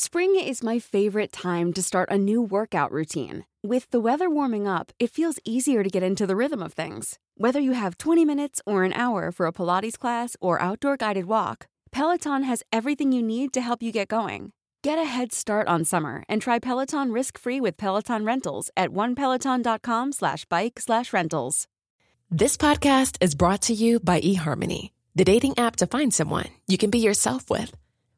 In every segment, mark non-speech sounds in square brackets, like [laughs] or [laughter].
Spring is my favorite time to start a new workout routine. With the weather warming up, it feels easier to get into the rhythm of things. Whether you have 20 minutes or an hour for a Pilates class or outdoor guided walk, Peloton has everything you need to help you get going. Get a head start on summer and try Peloton risk-free with Peloton Rentals at onepeloton.com slash bike slash rentals. This podcast is brought to you by eHarmony, the dating app to find someone you can be yourself with.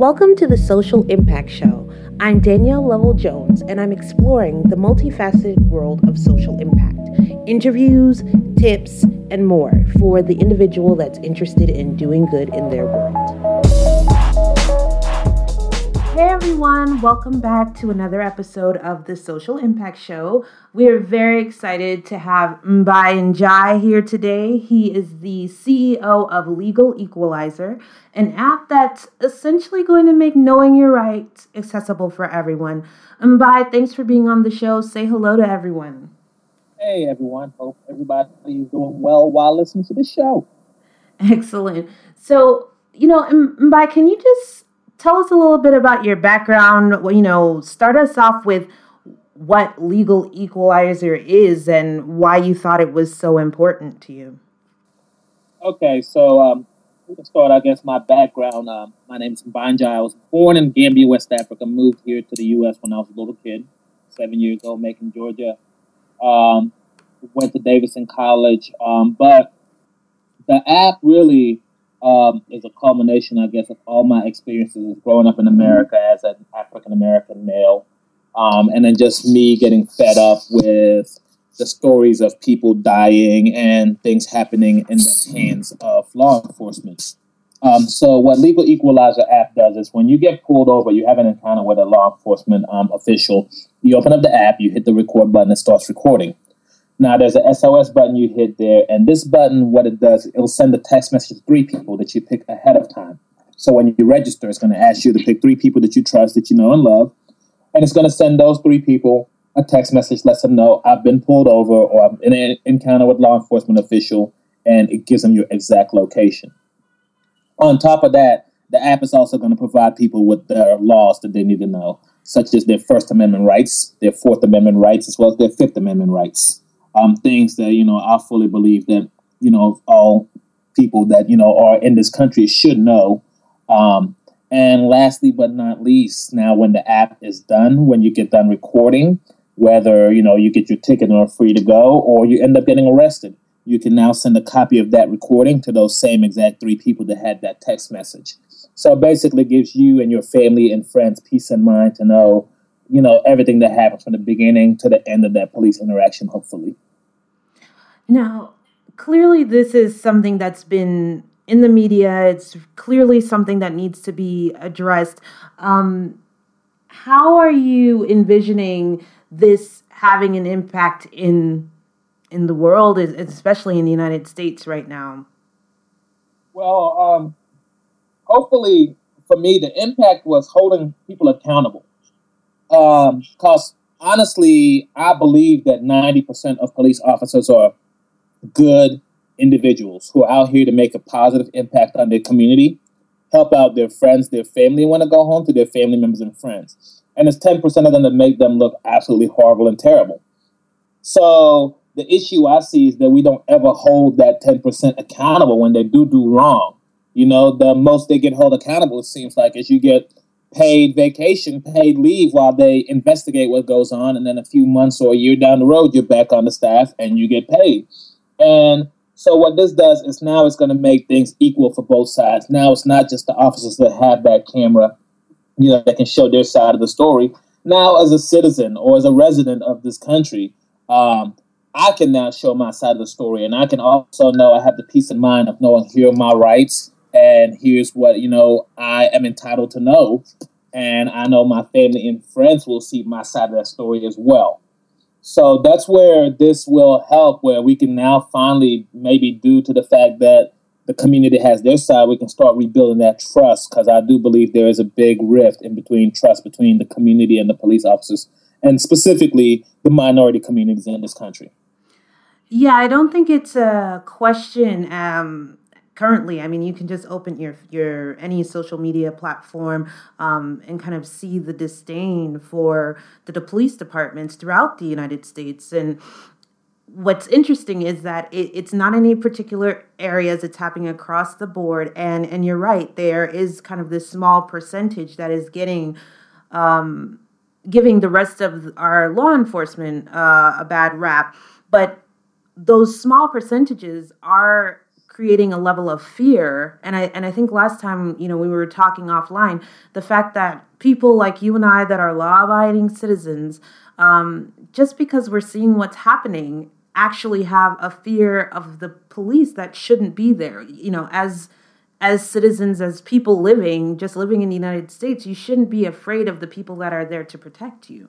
Welcome to the Social Impact Show. I'm Danielle Lovell Jones, and I'm exploring the multifaceted world of social impact. Interviews, tips, and more for the individual that's interested in doing good in their world. Hey everyone, welcome back to another episode of the Social Impact Show. We are very excited to have Mbye Njie here today. He is the CEO of Legal Equalizer, an app that's essentially going to make knowing your rights accessible for everyone. Mbye, thanks for being on the show. Say hello to everyone. Hey everyone, hope everybody is doing well while listening to the show. Excellent. So, you know, Mbye, can you just tell us a little bit about your background. You know, start us off with what legal equalizer is and why you thought it was so important to you. Okay, so um, to start, I guess, my background. Um, my name is Mbye Njie. I was born in Gambia, West Africa. Moved here to the U.S. when I was a little kid, seven years old, Macon, Georgia. Um, went to Davidson College. Um, but the app really um, is a culmination, I guess, of all my experiences growing up in America as an African American male, um, and then just me getting fed up with the stories of people dying and things happening in the hands of law enforcement. Um, so, what Legal Equalizer app does is when you get pulled over, you have an encounter with a law enforcement um, official. You open up the app, you hit the record button, it starts recording. Now there's a SOS button you hit there, and this button, what it does, it'll send a text message to three people that you pick ahead of time. So when you register, it's going to ask you to pick three people that you trust, that you know and love, and it's going to send those three people a text message, lets them know I've been pulled over or I'm in an encounter with law enforcement official, and it gives them your exact location. On top of that, the app is also going to provide people with their laws that they need to know, such as their First Amendment rights, their Fourth Amendment rights, as well as their Fifth Amendment rights um, things that you know I fully believe that you know all people that you know are in this country should know. Um, and lastly, but not least, now when the app is done, when you get done recording, whether you know you get your ticket or free to go, or you end up getting arrested, you can now send a copy of that recording to those same exact three people that had that text message. So it basically gives you and your family and friends peace of mind to know you know, everything that happens from the beginning to the end of that police interaction, hopefully. Now, clearly, this is something that's been in the media. It's clearly something that needs to be addressed. Um, how are you envisioning this having an impact in in the world, especially in the United States right now? Well, um, hopefully, for me, the impact was holding people accountable. Because um, honestly, I believe that 90% of police officers are good individuals who are out here to make a positive impact on their community, help out their friends, their family, want to go home to their family members and friends. And it's 10% of them that make them look absolutely horrible and terrible. So the issue I see is that we don't ever hold that 10% accountable when they do do wrong. You know, the most they get held accountable, it seems like, is you get paid vacation, paid leave while they investigate what goes on. And then a few months or a year down the road, you're back on the staff and you get paid. And so what this does is now it's going to make things equal for both sides. Now it's not just the officers that have that camera, you know, that can show their side of the story. Now, as a citizen or as a resident of this country, um, I can now show my side of the story, and I can also know I have the peace of mind of knowing here are my rights and here's what you know I am entitled to know. and I know my family and friends will see my side of that story as well. So that's where this will help, where we can now finally, maybe due to the fact that the community has their side, we can start rebuilding that trust. Because I do believe there is a big rift in between trust between the community and the police officers, and specifically the minority communities in this country. Yeah, I don't think it's a question. Um, currently i mean you can just open your your any social media platform um, and kind of see the disdain for the, the police departments throughout the united states. And what's interesting is that it, it's not any particular areas it's happening across the board. And and you're right there is kind of this small percentage that is getting um, giving the rest of our law enforcement uh, a bad rap. But those small percentages are creating a level of fear. And i and i think last time you know we were talking offline the fact that people like you and i that are law abiding citizens um, just because we're seeing what's happening actually have a fear of the police that shouldn't be there. You know as as citizens as people living just living in the united states you shouldn't be afraid of the people that are there to protect you.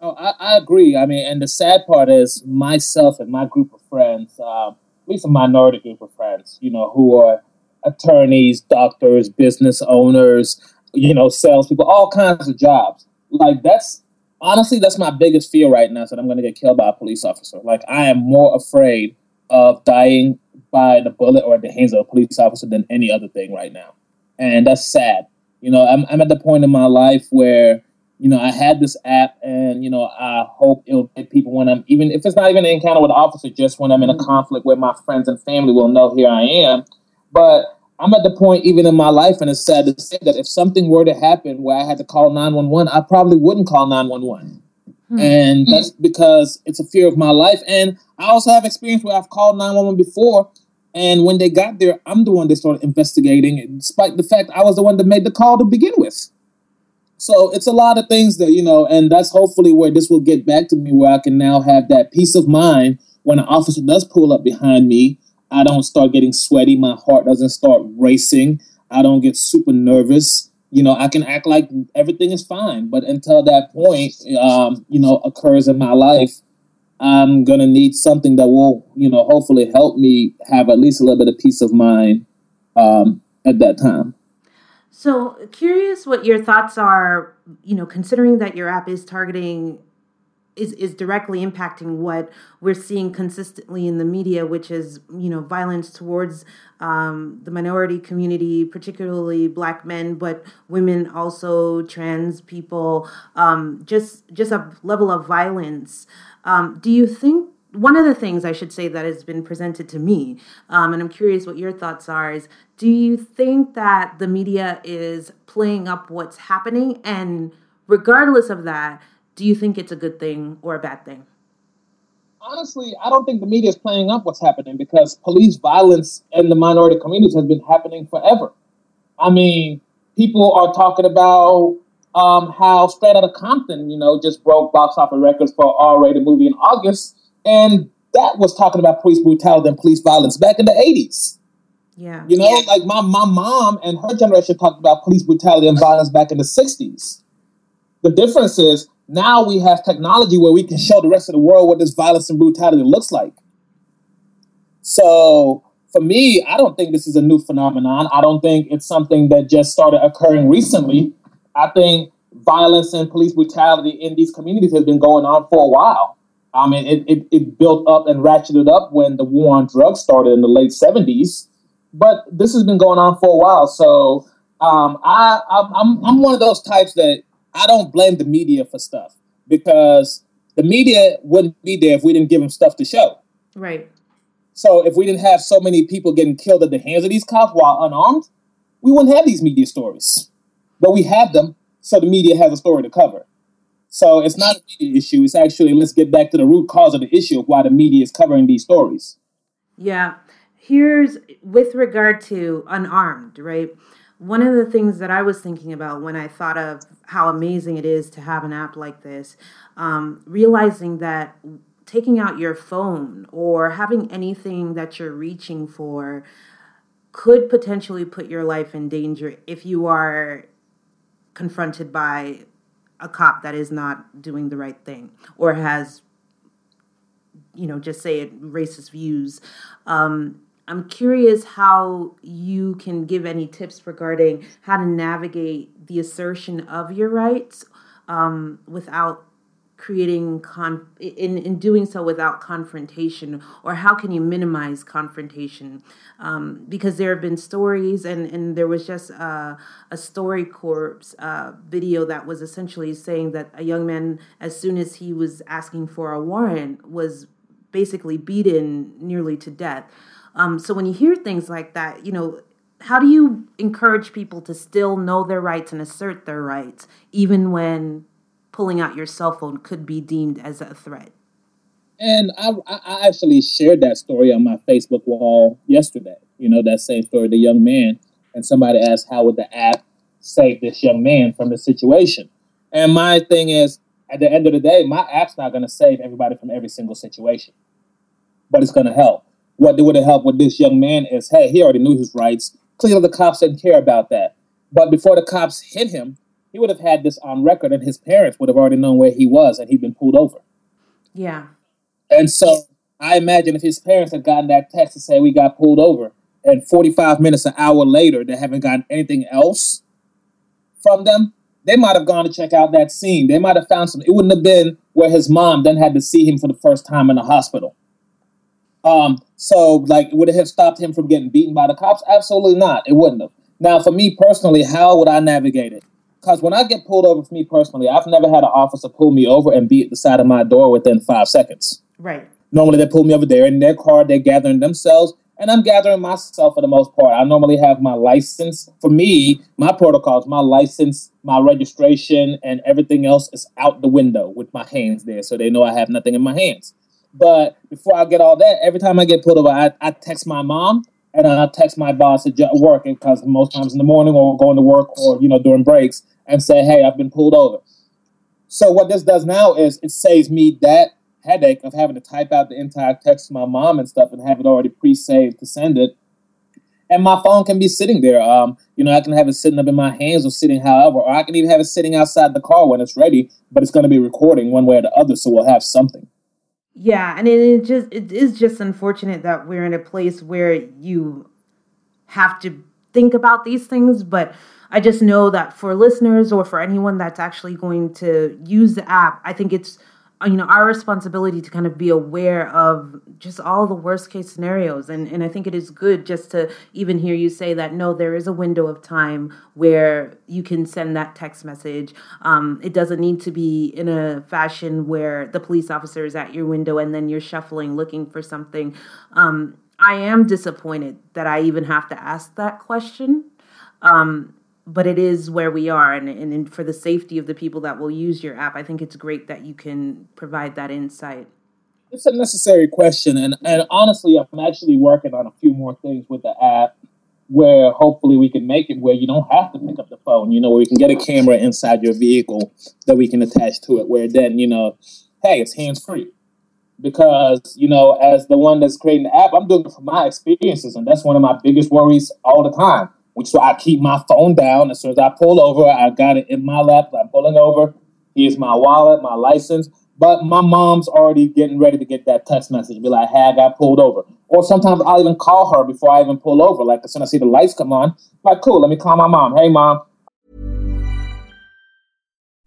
Oh i, I agree. I mean and the sad part is myself and my group of friends uh, least a minority group of friends, you know, who are attorneys, doctors, business owners, you know, salespeople, all kinds of jobs. Like that's honestly that's my biggest fear right now is that I'm gonna get killed by a police officer. Like I am more afraid of dying by the bullet or at the hands of a police officer than any other thing right now. And that's sad. You know, I'm I'm at the point in my life where you know, I had this app and, you know, I hope it'll get people when I'm even if it's not even an encounter with an officer, just when I'm in a mm-hmm. conflict where my friends and family will know here I am. But I'm at the point even in my life, and it's sad to say that if something were to happen where I had to call 911, I probably wouldn't call 911. Mm-hmm. And that's because it's a fear of my life. And I also have experience where I've called 911 before. And when they got there, I'm the one that started investigating, despite the fact I was the one that made the call to begin with. So it's a lot of things that, you know, and that's hopefully where this will get back to me where I can now have that peace of mind when an officer does pull up behind me. I don't start getting sweaty. My heart doesn't start racing. I don't get super nervous. You know, I can act like everything is fine. But until that point, um, you know, occurs in my life, I'm going to need something that will, you know, hopefully help me have at least a little bit of peace of mind um, at that time. So, curious what your thoughts are, you know, considering that your app is targeting is is directly impacting what we're seeing consistently in the media, which is you know violence towards um, the minority community, particularly Black men, but women also, trans people, um, just just a level of violence. Um, do you think one of the things I should say that has been presented to me, um, and I'm curious what your thoughts are, is do you think that the media is playing up what's happening? And regardless of that, do you think it's a good thing or a bad thing? Honestly, I don't think the media is playing up what's happening because police violence in the minority communities has been happening forever. I mean, people are talking about um, how Straight Outta Compton, you know, just broke box office records for an R-rated movie in August and that was talking about police brutality and police violence back in the 80s. Yeah. You know, yeah. like my, my mom and her generation talked about police brutality and violence back in the 60s. The difference is now we have technology where we can show the rest of the world what this violence and brutality looks like. So for me, I don't think this is a new phenomenon. I don't think it's something that just started occurring recently. I think violence and police brutality in these communities has been going on for a while. I mean, it, it, it built up and ratcheted up when the war on drugs started in the late 70s. But this has been going on for a while. So um, I, I'm, I'm one of those types that I don't blame the media for stuff because the media wouldn't be there if we didn't give them stuff to show. Right. So if we didn't have so many people getting killed at the hands of these cops while unarmed, we wouldn't have these media stories. But we have them, so the media has a story to cover. So it's not a media issue. It's actually let's get back to the root cause of the issue of why the media is covering these stories. Yeah. Here's with regard to unarmed, right? One of the things that I was thinking about when I thought of how amazing it is to have an app like this, um, realizing that taking out your phone or having anything that you're reaching for could potentially put your life in danger if you are confronted by a cop that is not doing the right thing or has you know just say it racist views. Um, i'm curious how you can give any tips regarding how to navigate the assertion of your rights um, without creating con in, in doing so without confrontation or how can you minimize confrontation? Um, because there have been stories and and there was just a, a StoryCorps uh, video that was essentially saying that a young man as soon as he was asking for a warrant was basically beaten nearly to death. Um, so when you hear things like that you know how do you encourage people to still know their rights and assert their rights even when pulling out your cell phone could be deemed as a threat. And I, I actually shared that story on my Facebook wall yesterday. You know, that same story, the young man. And somebody asked, how would the app save this young man from the situation? And my thing is, at the end of the day, my app's not going to save everybody from every single situation, but it's going to help. What would have helped with this young man is, hey, he already knew his rights. Clearly, the cops didn't care about that. But before the cops hit him, he would have had this on record and his parents would have already known where he was and he'd been pulled over. Yeah. And so I imagine if his parents had gotten that text to say we got pulled over and 45 minutes, an hour later, they haven't gotten anything else from them, they might have gone to check out that scene. They might have found something. It wouldn't have been where his mom then had to see him for the first time in the hospital. Um, so like would it have stopped him from getting beaten by the cops? Absolutely not. It wouldn't have. Now, for me personally, how would I navigate it? Because when I get pulled over, for me personally, I've never had an officer pull me over and be at the side of my door within five seconds. Right. Normally, they pull me over there in their car, they're gathering themselves, and I'm gathering myself for the most part. I normally have my license. For me, my protocols, my license, my registration, and everything else is out the window with my hands there, so they know I have nothing in my hands. But before I get all that, every time I get pulled over, I, I text my mom and I text my boss at work because most times in the morning or going to work or you know during breaks, and say, hey, I've been pulled over. So what this does now is it saves me that headache of having to type out the entire text to my mom and stuff and have it already pre-saved to send it. And my phone can be sitting there. Um, you know, I can have it sitting up in my hands or sitting however, or I can even have it sitting outside the car when it's ready, but it's going to be recording one way or the other, so we'll have something. Yeah, and it just it is just unfortunate that we're in a place where you have to think about these things, but I just know that for listeners or for anyone that's actually going to use the app, I think it's you know our responsibility to kind of be aware of just all the worst case scenarios. And and I think it is good just to even hear you say that no there is a window of time where you can send that text message. Um, it doesn't need to be in a fashion where the police officer is at your window and then you're shuffling looking for something. Um, I am disappointed that I even have to ask that question um, but it is where we are. And, and for the safety of the people that will use your app i think it's great that you can provide that insight. It's a necessary question. And, and honestly i'm actually working on a few more things with the app where hopefully we can make it where you don't have to pick up the phone. You know where we can get a camera inside your vehicle that we can attach to it where then you know hey it's hands free because you know as the one that's creating the app i'm doing it from my experiences and that's one of my biggest worries all the time which so I keep my phone down. As soon as I pull over, I got it in my lap. I'm pulling over. Here's my wallet, my license. But my mom's already getting ready to get that text message, be like, hey, I got pulled over. Or sometimes I'll even call her before I even pull over. Like as soon as I see the lights come on, like, cool, let me call my mom. Hey, mom.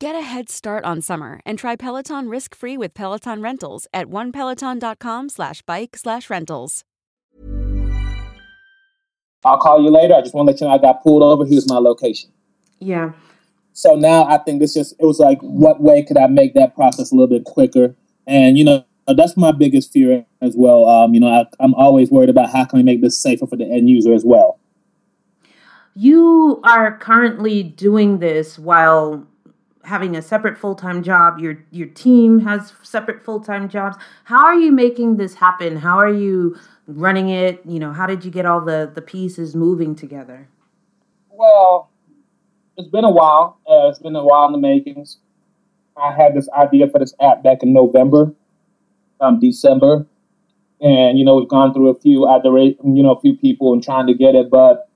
Get a head start on summer and try Peloton risk-free with Peloton Rentals at onepeloton.com slash bike slash rentals. I'll call you later. I just want to let you know I got pulled over. Here's my location. Yeah. So now I think this just it was like, what way could I make that process a little bit quicker? And you know, that's my biggest fear as well. Um, you know, I, I'm always worried about how can we make this safer for the end user as well. You are currently doing this while having a separate full-time job your your team has separate full-time jobs. How are you making this happen? How are you running it? You know how did you get all the the pieces moving together? Well it's been a while. Uh, it's been a while in the makings. I had this idea for this app back in november um, december. And you know we've gone through a few iterate you know a few people and trying to get it. But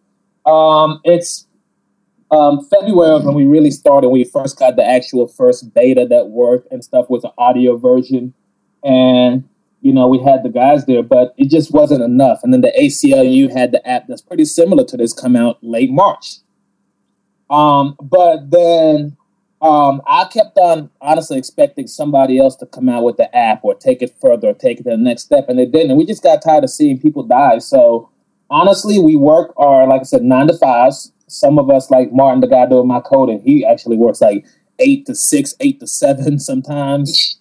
um, it's um, February was when we really started. We first got the actual first beta that worked and stuff with the audio version, and you know we had the guys there, but it just wasn't enough. And then the ACLU had the app that's pretty similar to this come out late March. Um, but then um, I kept on honestly expecting somebody else to come out with the app or take it further or take it to the next step, and they didn't. And we just got tired of seeing people die. So honestly, we work our like I said nine to fives some of us, like Martin, the guy doing my coding, he actually works like eight to six, eight to seven [laughs] sometimes.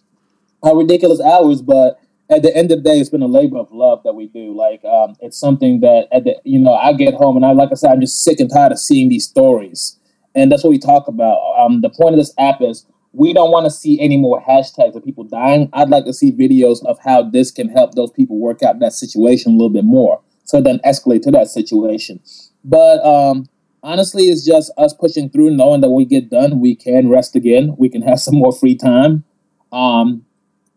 How ridiculous hours, but at the end of the day, it's been a labor of love that we do. Like, um, it's something that at the you know, I get home and I like I said, I'm just sick and tired of seeing these stories, and that's what we talk about. Um, the point of this app is we don't want to see any more hashtags of people dying. I'd like to see videos of how this can help those people work out that situation a little bit more, so then escalate to that situation. But um, honestly, it's just us pushing through, knowing that we get done, we can rest again. We can have some more free time um,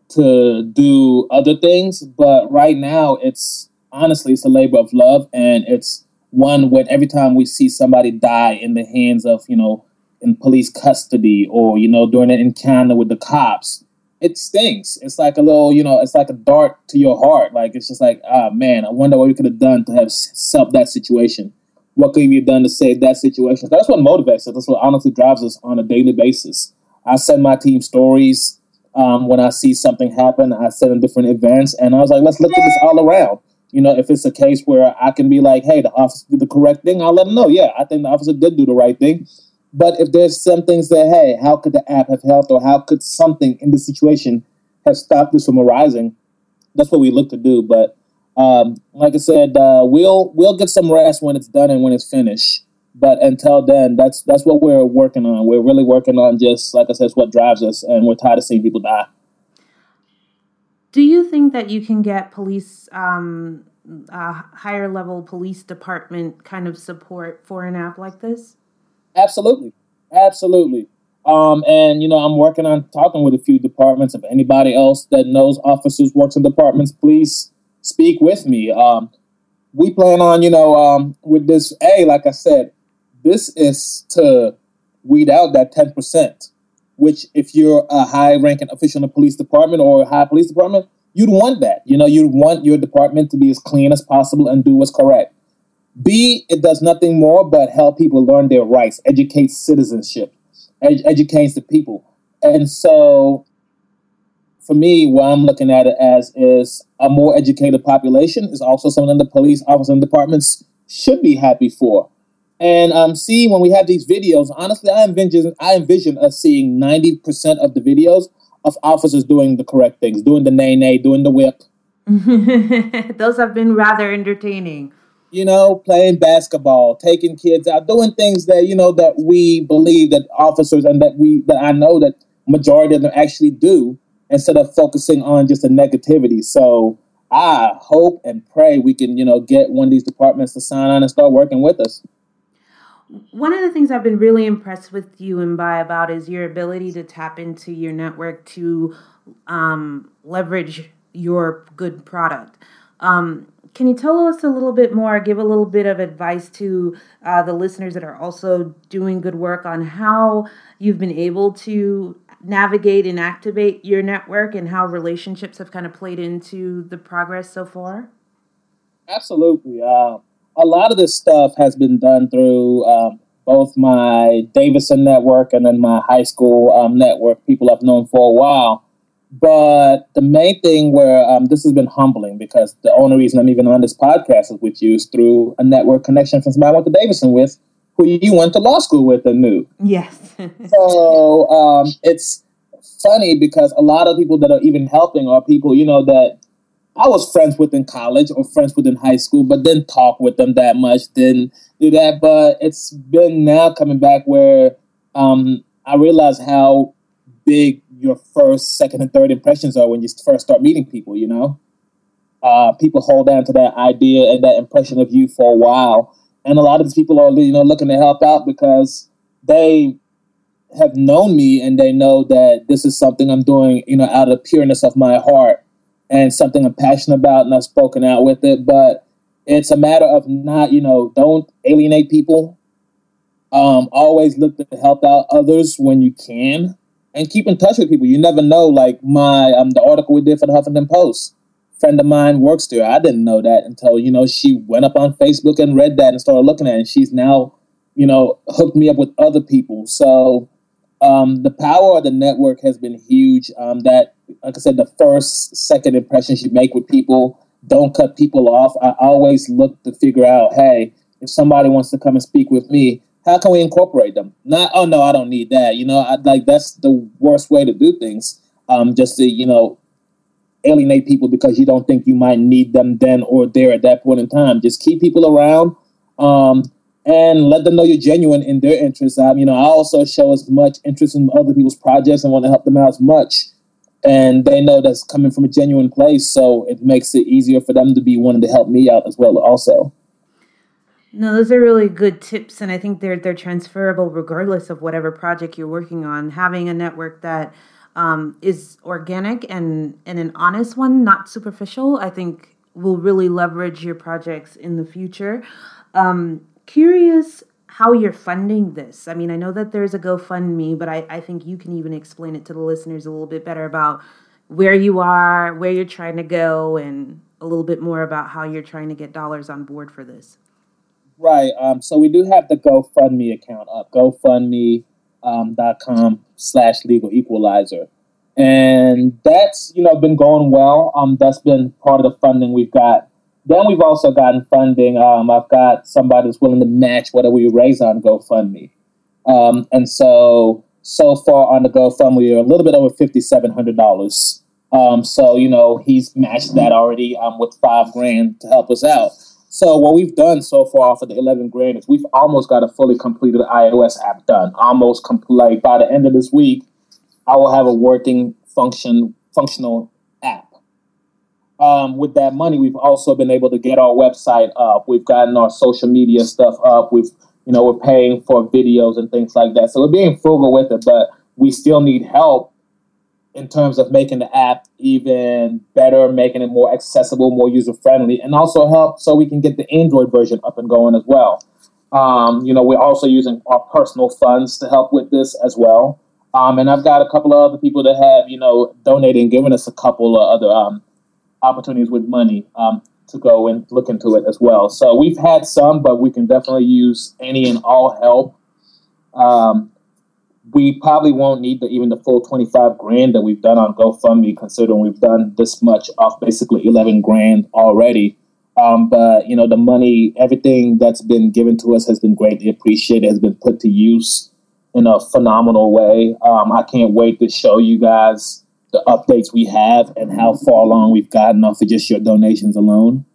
to do other things. But right now, it's honestly, it's a labor of love, and it's one when every time we see somebody die in the hands of, you know, in police custody or, you know, during an encounter with the cops, it stings. It's like a little, you know, it's like a dart to your heart. Like, it's just like, ah, man, I wonder what we could have done to have helped that situation what could you have done to save that situation? That's what motivates us. That's what honestly drives us on a daily basis. I send my team stories um, when I see something happen. I send them different events, and I was like, let's look at this all around. You know, if it's a case where I can be like, hey, the officer did the correct thing, I'll let them know. Yeah, I think the officer did do the right thing. But if there's some things that, hey, how could the app have helped, or how could something in the situation have stopped this from arising? That's what we look to do. But um, like I said, uh, we'll we'll get some rest when it's done and when it's finished. But until then, that's that's what we're working on. We're really working on just like I said, it's what drives us, and we're tired of seeing people die. Do you think that you can get police, um, uh, higher level police department kind of support for an app like this? Absolutely, absolutely. Um, and you know, I'm working on talking with a few departments. If anybody else that knows officers works in departments, please speak with me. Um, we plan on, you know, um, with this A, like I said, this is to weed out that 10%, which if you're a high ranking official in the police department or a high police department, you'd want that. You know, you'd want your department to be as clean as possible and do what's correct. B, it does nothing more but help people learn their rights, educate citizenship, ed- educates the people. And so for me, what I'm looking at it as is a more educated population is also something the police officers and departments should be happy for. And um, see, when we have these videos, honestly, I envision I envision us seeing 90% of the videos of officers doing the correct things, doing the nay nay, doing the whip. [laughs] Those have been rather entertaining. You know, playing basketball, taking kids out, doing things that you know that we believe that officers and that we that I know that majority of them actually do instead of focusing on just the negativity. So I hope and pray we can, you know, get one of these departments to sign on and start working with us. One of the things I've been really impressed with you Mbye about is your ability to tap into your network to um, leverage your good product. Um, can you tell us a little bit more, give a little bit of advice to uh, the listeners that are also doing good work on how you've been able to navigate and activate your network and how relationships have kind of played into the progress so far? Absolutely. Uh, a lot of this stuff has been done through um, both my Davidson network and then my high school um, network, people I've known for a while. But the main thing where um, this has been humbling because the only reason I'm even on this podcast is with you is through a network connection from somebody I went to Davidson with who you went to law school with and knew. Yes. so um, it's funny because a lot of people that are even helping are people, you know, that I was friends with in college or friends with in high school, but didn't talk with them that much, didn't do that. But it's been now coming back where um, I realize how big your first, second, and third impressions are when you first start meeting people, you know? Uh, people hold on to that idea and that impression of you for a while. And a lot of these people are, you know, looking to help out because they have known me and they know that this is something I'm doing, you know, out of the pureness of my heart and something I'm passionate about and I've spoken out with it. But it's a matter of not, you know, don't alienate people. Um, always look to help out others when you can and keep in touch with people. You never know, like my um the article we did for the Huffington Post. Friend of mine works there. I didn't know that until, you know, she went up on Facebook and read that and started looking at it. And she's now, you know, hooked me up with other people. So um, the power of the network has been huge. Um, that, like I said, the first, second impressions you make with people, don't cut people off. I always look to figure out, hey, if somebody wants to come and speak with me, how can we incorporate them? Not, oh no, I don't need that. You know, I, like that's the worst way to do things. Um, just to you know, alienate people because you don't think you might need them then or there at that point in time. Just keep people around. Um, and let them know you're genuine in their interests. Um, you know, I also show as much interest in other people's projects and want to help them out as much. And they know that's coming from a genuine place, so it makes it easier for them to be wanting to help me out as well. Also, no, those are really good tips, and I think they're they're transferable regardless of whatever project you're working on. Having a network that um, is organic and and an honest one, not superficial, I think will really leverage your projects in the future. Um, curious how you're funding this. I mean, I know that there's a GoFundMe, but I, I think you can even explain it to the listeners a little bit better about where you are, where you're trying to go, and a little bit more about how you're trying to get dollars on board for this. Right. Um, so we do have the GoFundMe account up, GoFundMe.com um, slash legal equalizer. And that's, you know, been going well. Um, that's been part of the funding we've got then we've also gotten funding. Um, I've got somebody that's willing to match whatever we raise on GoFundMe. Um, and so, so far on the GoFundMe, we're a little bit over $5,700. Um, so, you know, he's matched that already um, with five grand to help us out. So what we've done so far for the 11 grand is we've almost got a fully completed iOS app done. Almost complete. By the end of this week, I will have a working function functional app um, with that money, we've also been able to get our website up. We've gotten our social media stuff up. We've, you know, we're paying for videos and things like that. So we're being frugal with it, but we still need help in terms of making the app even better, making it more accessible, more user friendly, and also help so we can get the Android version up and going as well. Um, you know, we're also using our personal funds to help with this as well. Um, and I've got a couple of other people that have, you know, donated and given us a couple of other um, opportunities with money um, to go and look into it as well. So we've had some, but we can definitely use any and all help. We probably won't need the, even the full 25 grand that we've done on GoFundMe, considering we've done this much off basically 11 grand already. Um, but you know, the money, everything that's been given to us has been greatly appreciated, has been put to use in a phenomenal way. Um, I can't wait to show you guys the updates we have and how far along we've gotten off of just your donations alone.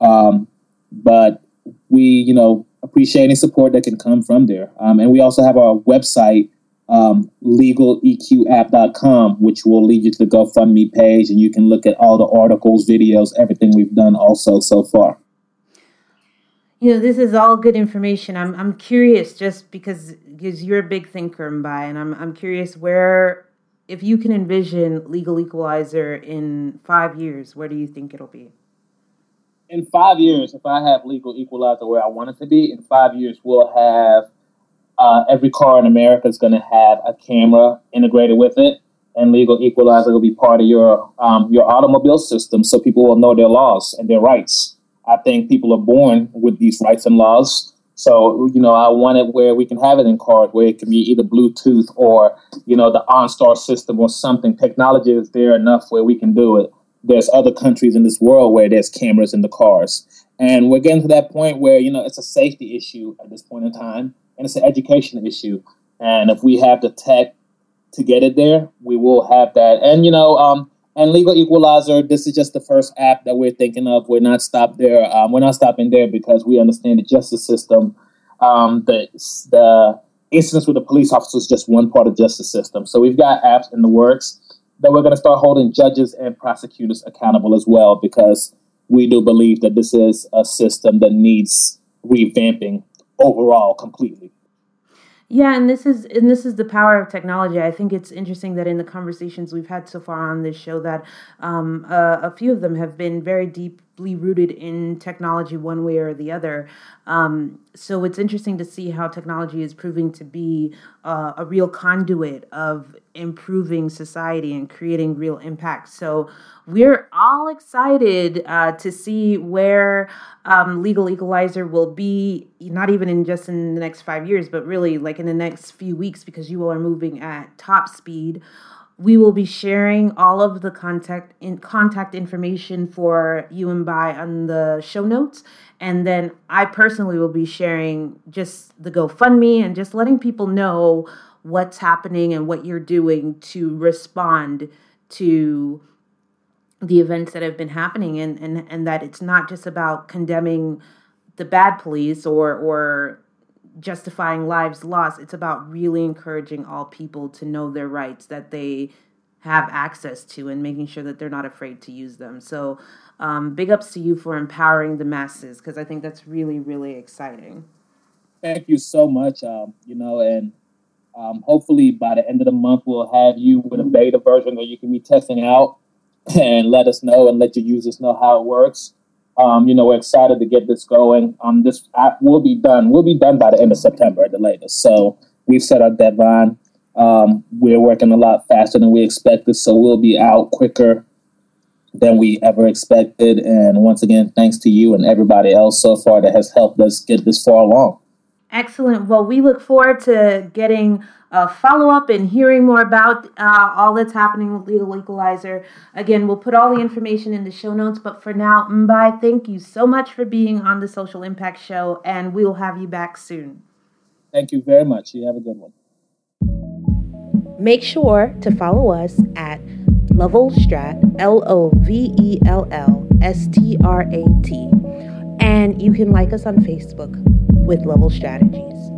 Um, but we, you know, appreciate any support that can come from there. Um, and we also have our website, um, legaleqapp.com, which will lead you to the GoFundMe page, and you can look at all the articles, videos, everything we've done also so far. You know, this is all good information. I'm I'm curious just because because you're a big thinker, Mbye, and I'm I'm curious where if you can envision Legal Equalizer in five years, where do you think it'll be? In five years, if I have Legal Equalizer where I want it to be, in five years we'll have uh, every car in America is going to have a camera integrated with it, and Legal Equalizer will be part of your um, your automobile system, so people will know their laws and their rights. I think people are born with these rights and laws so, you know, I want it where we can have it in cars where it can be either Bluetooth or, you know, the OnStar system or something. Technology is there enough where we can do it. There's other countries in this world where there's cameras in the cars. And we're getting to that point where, you know, it's a safety issue at this point in time, and it's an education issue. And if we have the tech to get it there, we will have that. And, you know, um, and Legal Equalizer, this is just the first app that we're thinking of. We're not stopped there. Um, we're not stopping there because we understand the justice system. Um, the, the incidents with the police officers is just one part of justice system. So we've got apps in the works that we're going to start holding judges and prosecutors accountable as well because we do believe that this is a system that needs revamping overall completely. Yeah, and this is and this is the power of technology. I think it's interesting that in the conversations we've had so far on this show, that um, uh, a few of them have been very deeply rooted in technology, one way or the other. Um, so it's interesting to see how technology is proving to be uh, a real conduit of improving society and creating real impact. So we're all excited uh, to see where um, legal equalizer will be not even in just in the next five years but really like in the next few weeks because you all are moving at top speed we will be sharing all of the contact in contact information for you and by on the show notes. And then i personally will be sharing just the gofundme and just letting people know what's happening and what you're doing to respond to the events that have been happening. And, and, and that it's not just about condemning the bad police or or justifying lives lost it's about really encouraging all people to know their rights that they have access to and making sure that they're not afraid to use them so um, big ups to you for empowering the masses because i think that's really really exciting thank you so much um, you know and um, hopefully by the end of the month we'll have you with a beta version that you can be testing out and let us know and let your users know how it works. Um, you know, we're excited to get this going. Um, this app will be done. We'll be done by the end of September at the latest. So we've set our deadline. Um, we're working a lot faster than we expected, so we'll be out quicker than we ever expected. And once again, thanks to you and everybody else so far that has helped us get this far along. Excellent. Well, we look forward to getting a follow up and hearing more about uh, all that's happening with Legal Equalizer. Again, we'll put all the information in the show notes. But for now, Mbye, thank you so much for being on the Social Impact Show, and we will have you back soon. Thank you very much. You have a good one. Make sure to follow us at Lovell Strat, L O V E L L S T R A T. And you can like us on Facebook with Lovell Strategies.